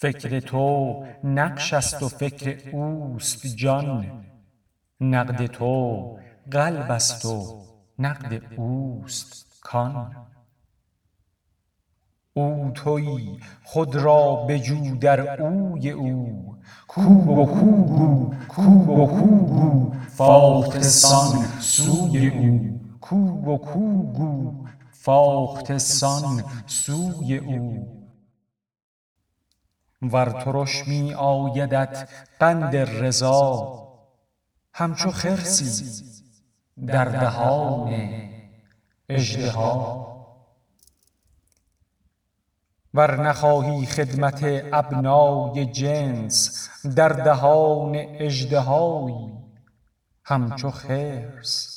فکر تو نقش است و فکر اوست جان. نقد تو قلب است و نقد اوست کان. او توی خود را بجو در اوی او. کو و کو کو و کو گو فاخته سان سوی او. کو و کو گو فاخته سان سوی او. ور ترش می آیدت قند رضا. همچو خرسی در دهان اژدها. ور نخواهی خدمت ابنای جنس در دهان اژدهایی همچو خرس.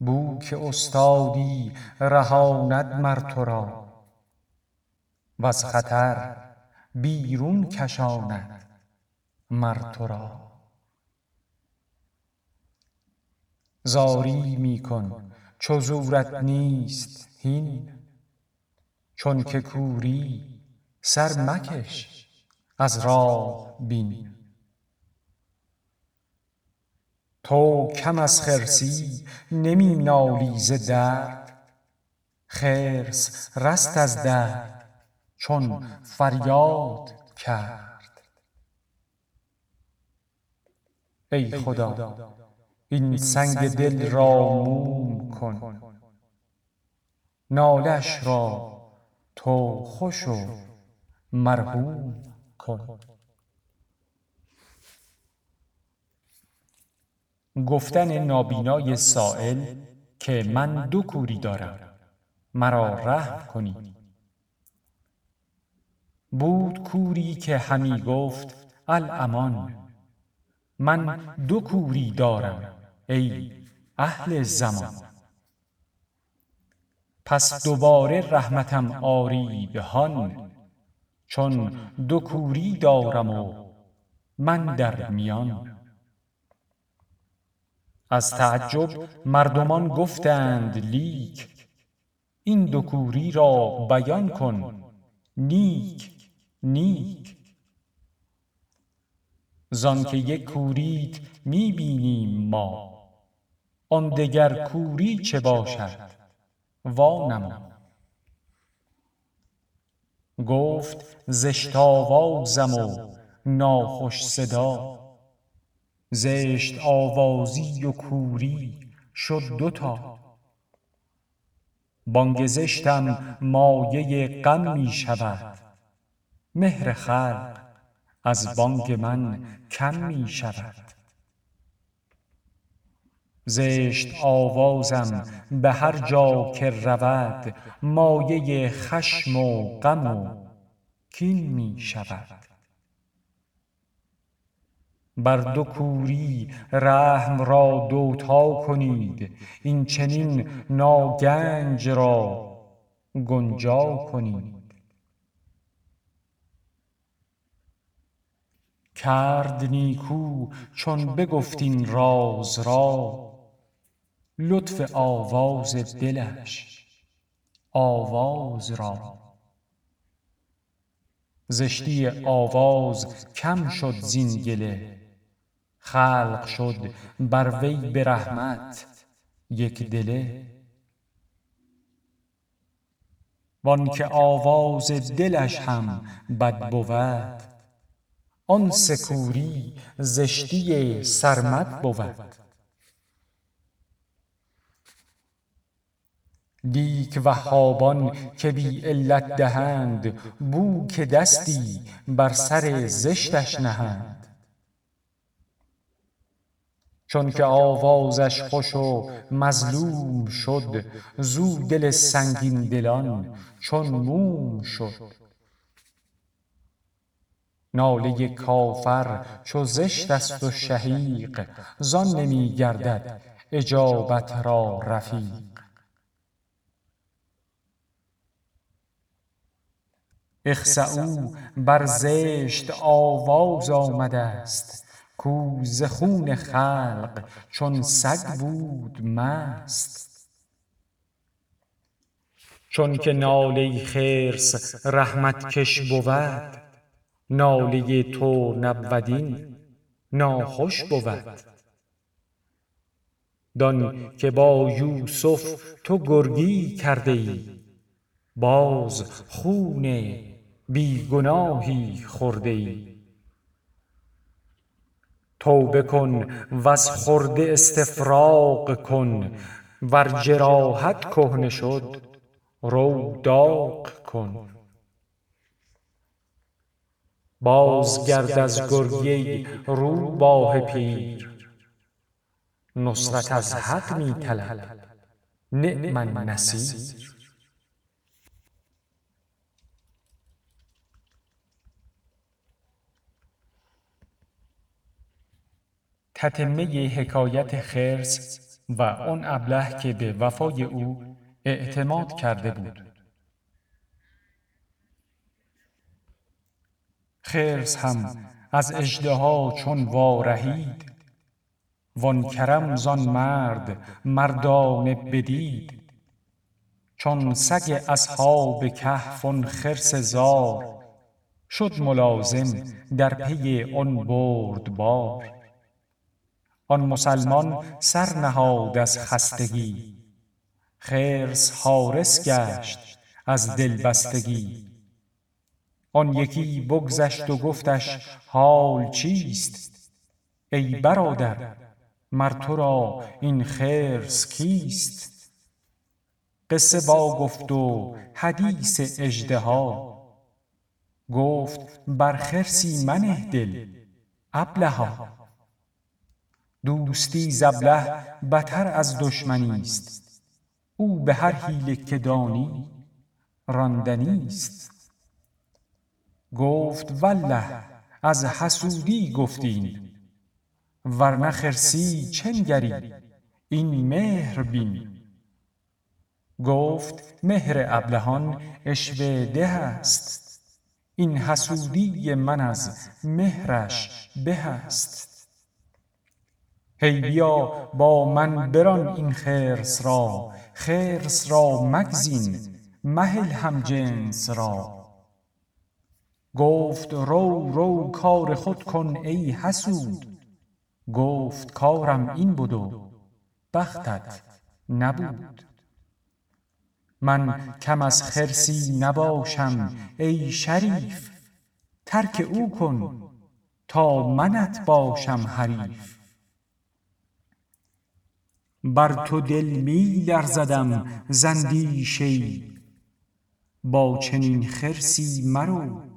بوک استادی رهاند مر تو را وز خطر بیرون کشاند مر تو را. زاری می کن چو زورت نیست هین چونک کوری سر مکش از راه بین. تو کم از خرسی نمی نالی ز درد خرس رست از درد. چون فریاد کرد. ای خدا این سنگ دل را موم کن. ناله اش را تو خوش و مرحوم کن. گفتن نابینای سایل که من دو کوری دارم. مرا رحم کنید بود کوری که همی گفت الامان من دو کوری دارم ای اهل زمان. پس دوباره رحمتم آرید هان چون دو کوری دارم و من در میان. از تعجب مردمان گفتند لیک این دو کوری را بیان کن نیک نیک. زانک یک کوریت می بینیم ما آن دگر کوری چه باشد؟ وانما گفت زشت آوازم و ناخوش صدا. زشت آوازی و کوری شد دو تا. بانگ زشتم مایه غم می شود مهر خلق از بانگ من کم می شود. زشت آوازم به هر جا که رود مایه خشم و غم و کین می شود. بر دو کوری رحم را دو تا کنید این چنین ناگنج را گنجا کنید. کرد نیکو چون بگفت این راز را. لطف آواز دلش آواز را. زشتی آواز کم شد زین گله خلق شد بر وی به رحمت یک دله. وانک آواز دلش هم بد بود آن سه کوری زشتی سرمد بود. لیک وهابان که بی علت دهند بوک دستی بر سر زشتش نهند. چونک آوازش خوش و مظلوم شد زو دل سنگین دلان چون موم شد. ناله کافر چو زشت است و شهیق زان نمی گردد اجابت را رفیق. اخسؤا بر زشت آواز آمدست کو ز خون خلق چون سگ بود مست. چون که ناله خرس رحمت کش بود ناله تو نبود این ناخوش بود. دان که با یوسف تو گرگی کرده ای. باز خون بی گناهی خورده ای. توبه کن وز خورده استفراغ کن. ور جراحت کهنه شد رو داغ کن. بازگرد از گرگی ای روباه پیر. نصرت از حق می طلب نعم النصیر. تتمه حکایت خرس و آن ابله که به وفای او اعتماد کرده بود. خرس هم از اژدها چون وارهید. وان کرم زان مرد مردانه بدید. چون سگ اصحاب کهف آن خرس زار شد ملازم در پی آن بردبار آن مسلمان سر نهاد از خستگی خرس حارس گشت از دلبستگی. آن یکی بگذشت و گفتش حال چیست؟ ای برادر مر تو را این خرس کیست؟ قصه واگفت و حدیث اژدها. گفت بر خرسی منه دل ابلها دوستی ز ابله بتر از دشمنی ست او به هر حیله که دانی راندنی ست گفت والله از حسودی گفت این ور نه خرسی چه نگری؟ این مهر بین. گفت مهر ابلهان عشوه ده است. این حسودی من از مهرش به است. هی بیا با من بران این خرس را خرس را مگزین مهل هم جنس را. گفت رو رو کار خود کن ای حسود. گفت کارم این بد و بختت نبود. من کم از خرسی نباشم ای شریف ترک او کن تا منت باشم حریف. بر تو دل می لرزدم ز اندیشه ای با چنین خرسی مرو.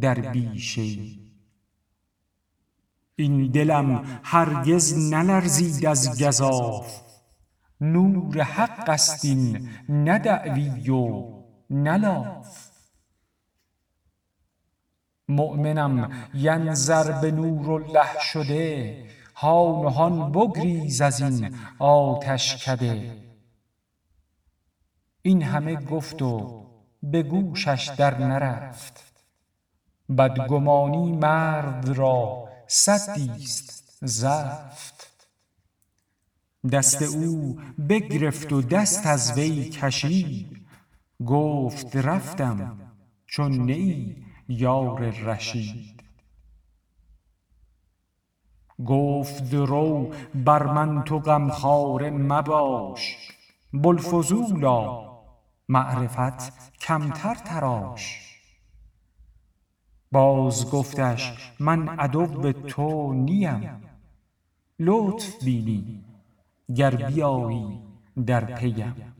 در بیشه ای. این دلم هرگز نلرزید از گزاف. نور حق است این نه دعوی و نه لاف. مؤمنم ینظر به نورالله شده هان و هان بگریز از این آتشکده این همه گفت و به گوشش در نرفت. بدگمانی مرد را سدی ست زفت. دست او بگرفت و دست از وی کشید. گفت رفتم چون نه ای یار رشید. گفت رو بر من تو غمخواره مباش. بوالفضولا معرفت کمتر تراش. باز گفتش من عدو تو نیم. لطف بینی گر بیایی در پیم.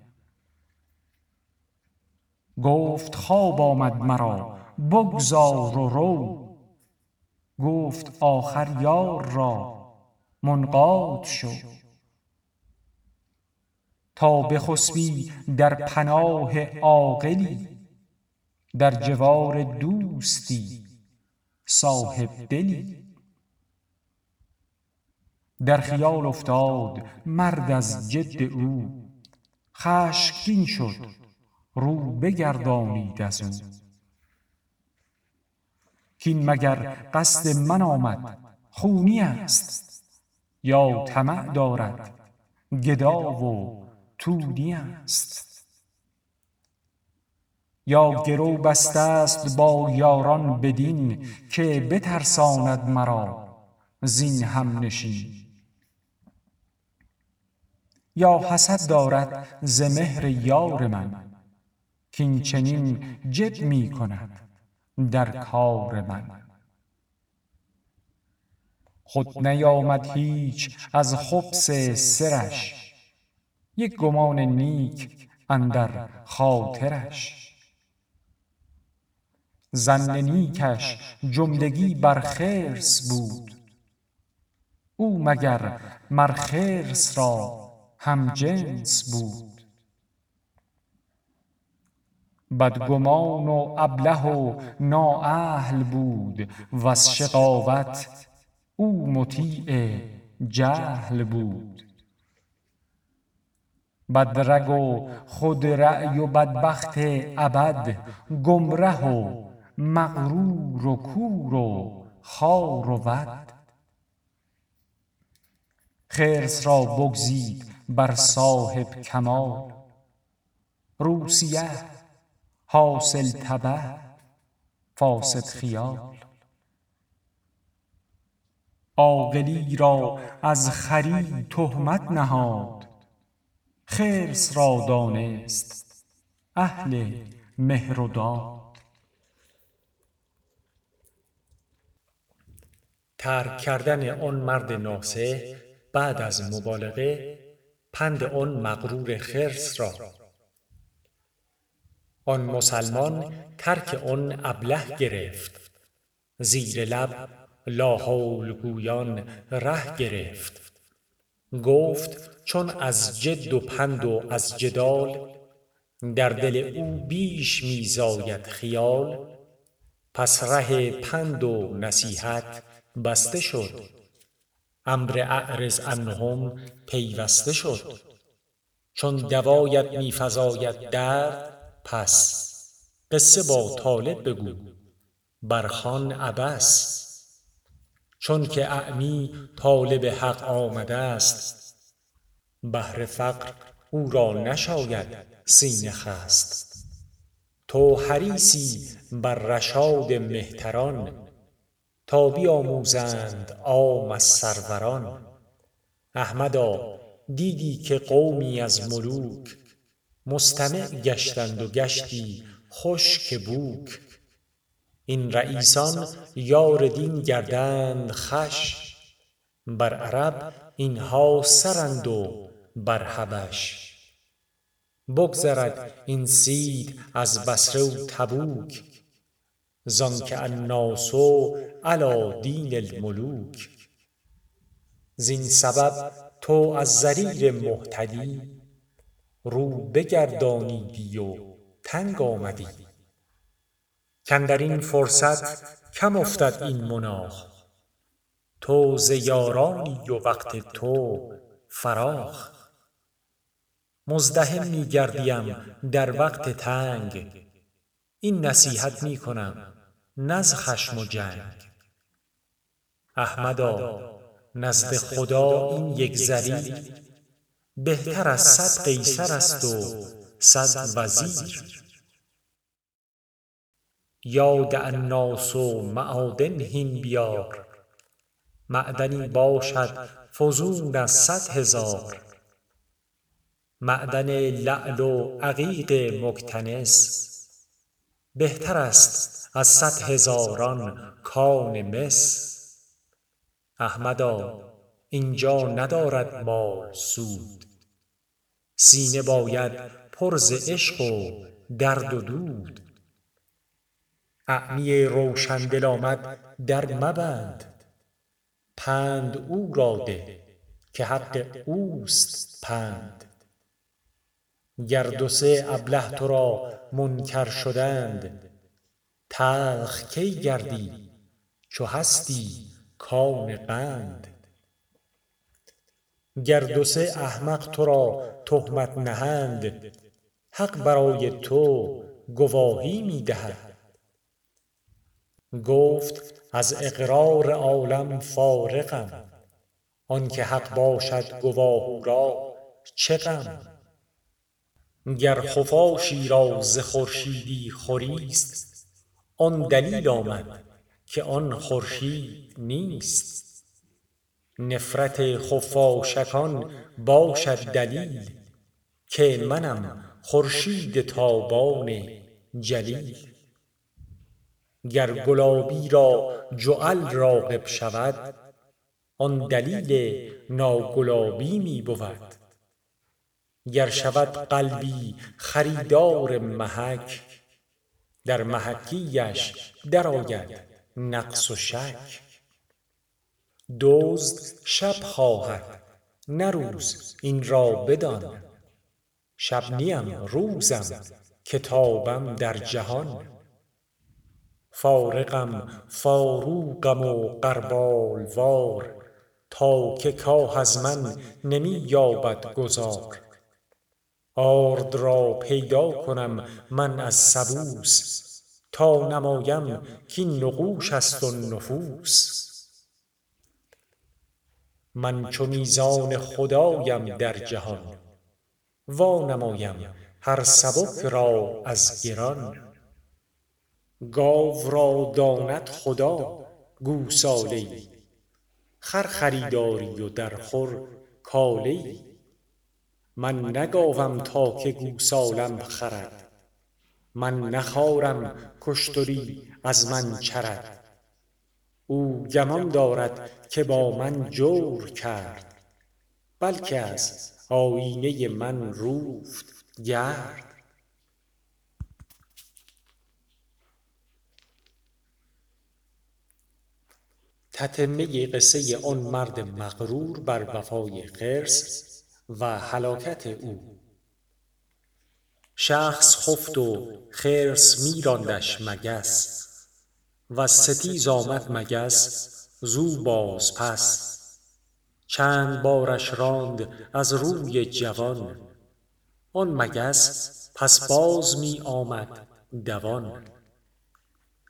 گفت خواب آمد مرا بگذار و رو. گفت آخر یار را منقاد شو. تا بخسبی در پناه عاقلی در جوار دوستی صاحب دلی. در خیال افتاد مرد از جد او. خشمگین شد رو بگردانید از او. کاین مگر قصد من آمد خونی است. یا طمع دارد گدا و تونی است. یا گرو بسته است با یاران بدین که بترساند مرا. زین همنشین یا حسد دارد ز مهر یار من کاین چنین جد می کند در کار من. خود نیامد هیچ از خبث سرش یک گمان نیک اندر خاطرش. ظن نیکش جملگی بر خرس بود. او مگر مر خرس را هم جنس بود. بدگمان و ابله و نااهل بود وز شقاوت او مطیع جهل بود. بدرگ و خود رای و بدبخت ابد گمره و مغرور و کور و خوار و ود. خرس را بگزید بر صاحب کمال. رو سیه حاصل تبه فاسد خیال. عاقلی را از خری تهمت نهاد. خرس را دانست اهل مهر و داد. ترک کردن آن مرد ناصح بعد از مبالغه پند آن مغرور خرس را. آن مسلمان ترک آن ابله گرفت زیر لب لاحول گویان ره گرفت. گفت چون از جد و پند و از جدال در دل او بیش می زاید خیال پس ره پند و نصیحت بسته شد. امر اعرض عنهم پیوسته شد. چون دوایت می فزاید درد پس قصه با طالب بگو. بر خوان عبس چونک اعمی طالب حق آمده ست بهر فقر او را نشاید سینه خست. تو حریصی بر رشاد مهتران. تا بیاموزند عام از سروران. احمدا دیدی که قومی از ملوک مستمع گشتند و گشتی خشک بوک. این رییسان یار دین گردند خوش بر عرب این ها سرند و بر حبش. بگذرد این صیت از بصره و تبوک. زانک الناس علی دین الملوک. زین سبب تو از ضریر مهتدی. رو بگردانیدی و تنگ آمدی. کاندر این فرصت کم افتد این مناخ. تو ز یارانی و وقت تو فراخ. مزدحم می گردیم در وقت تنگ. این نصیحت می کنم. نه خشم و جنگ. احمدا نزد خدا این یک ضریر بهتر از صد قیصر است و صد وزیر. یا دع الناس معادن هین بیار معدنی باشد فزون از صد هزار. معدن لعل و عقیق مکتنس بهتر است از صد هزاران کان مس. احمدا این جا ندارد مال سود. سینه باید پر ز عشق و درد و دود. اعمی روشندل آمد در مبند. پند او را ده که حق اوست پند. گر دو سه ابله تو را منکر شدند تلخ کی گردی؟ چو هستی کان قند. گر دو سه احمق تو را تهمت نهند حق برای تو گواهی می دهد. گفت از اقرار عالم فارغم آنک حق باشد گواه او را چه غم؟ گر خفاشی را ز خورشیدی خوریست آن دلیل آمد که آن خورشید نیست. نفرت خفاشکان باشد دلیل که منم خورشید تابان جلیل. گر گلابی را جعل راغب شود آن دلیل ناگلابی می بود. گر شود قلبی خریدار محک در محکی اش درآید نقص و شک. دزد شب خواهد نه روز این را بدان. شب نیم روزم که تابم در جهان. فارغم فاروقم و غربال وار تا که کاه از من نمی یابد گذار آرد را پیدا کنم من از سبوس تا نمایم کاین نقوش است و نفوس. من چو میزان خدایم در جهان وانمایم هر سبک را از گران. گاو را داند خدا گوساله خر خریداری و درخور کاله ای من نه گاوم تا که گوسالم خرد. من نه خارم کاشتری از من چرد. او گمان دارد که با من جور کرد بلک از آیینه من روفت گرد. تتمه قصه آن مرد مغرور بر وفای خرس و هلاکت او. شخص خفت و خرس می راندش مگس وز ستیز آمد مگس زو باز پس. چند بارش راند از روی جوان. آن مگس پس باز می آمد دوان.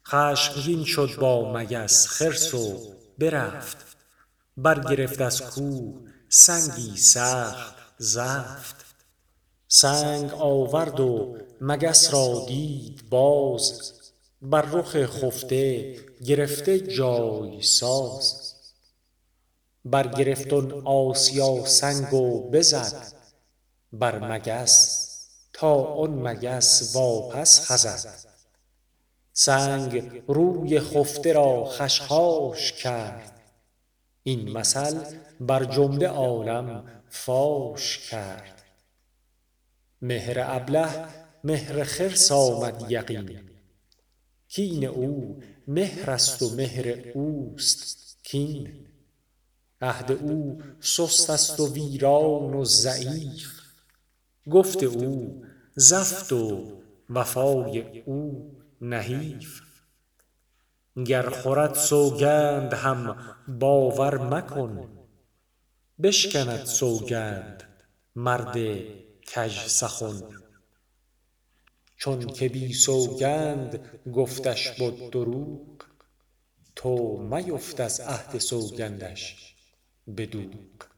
خشمگین شد با مگس خرس و برفت. برگرفت از کوه سنگی سخت زفت. سنگ آورد و مگس را دید باز بر رخ خفته گرفته جای ساز. برگرفت آن آسیا سنگ و بزد بر مگس تا آن مگس واپس خزد. سنگ روی خفته را خشخاش کرد این مثل بر جمله عالم فاش کرد. مهر ابله مهر خرس آمد یقین. کین او مهر است و مهر اوست کین. عهد او سست است و ویران و ضعیف. گفت او زفت و وفای او نحیف. گر خورد سوگند هم باور مکن. بشکند سوگند مرد کژسخن چونک بی سوگند گفتش بد دروغ تو میفت از عهد سوگندش به دوغ.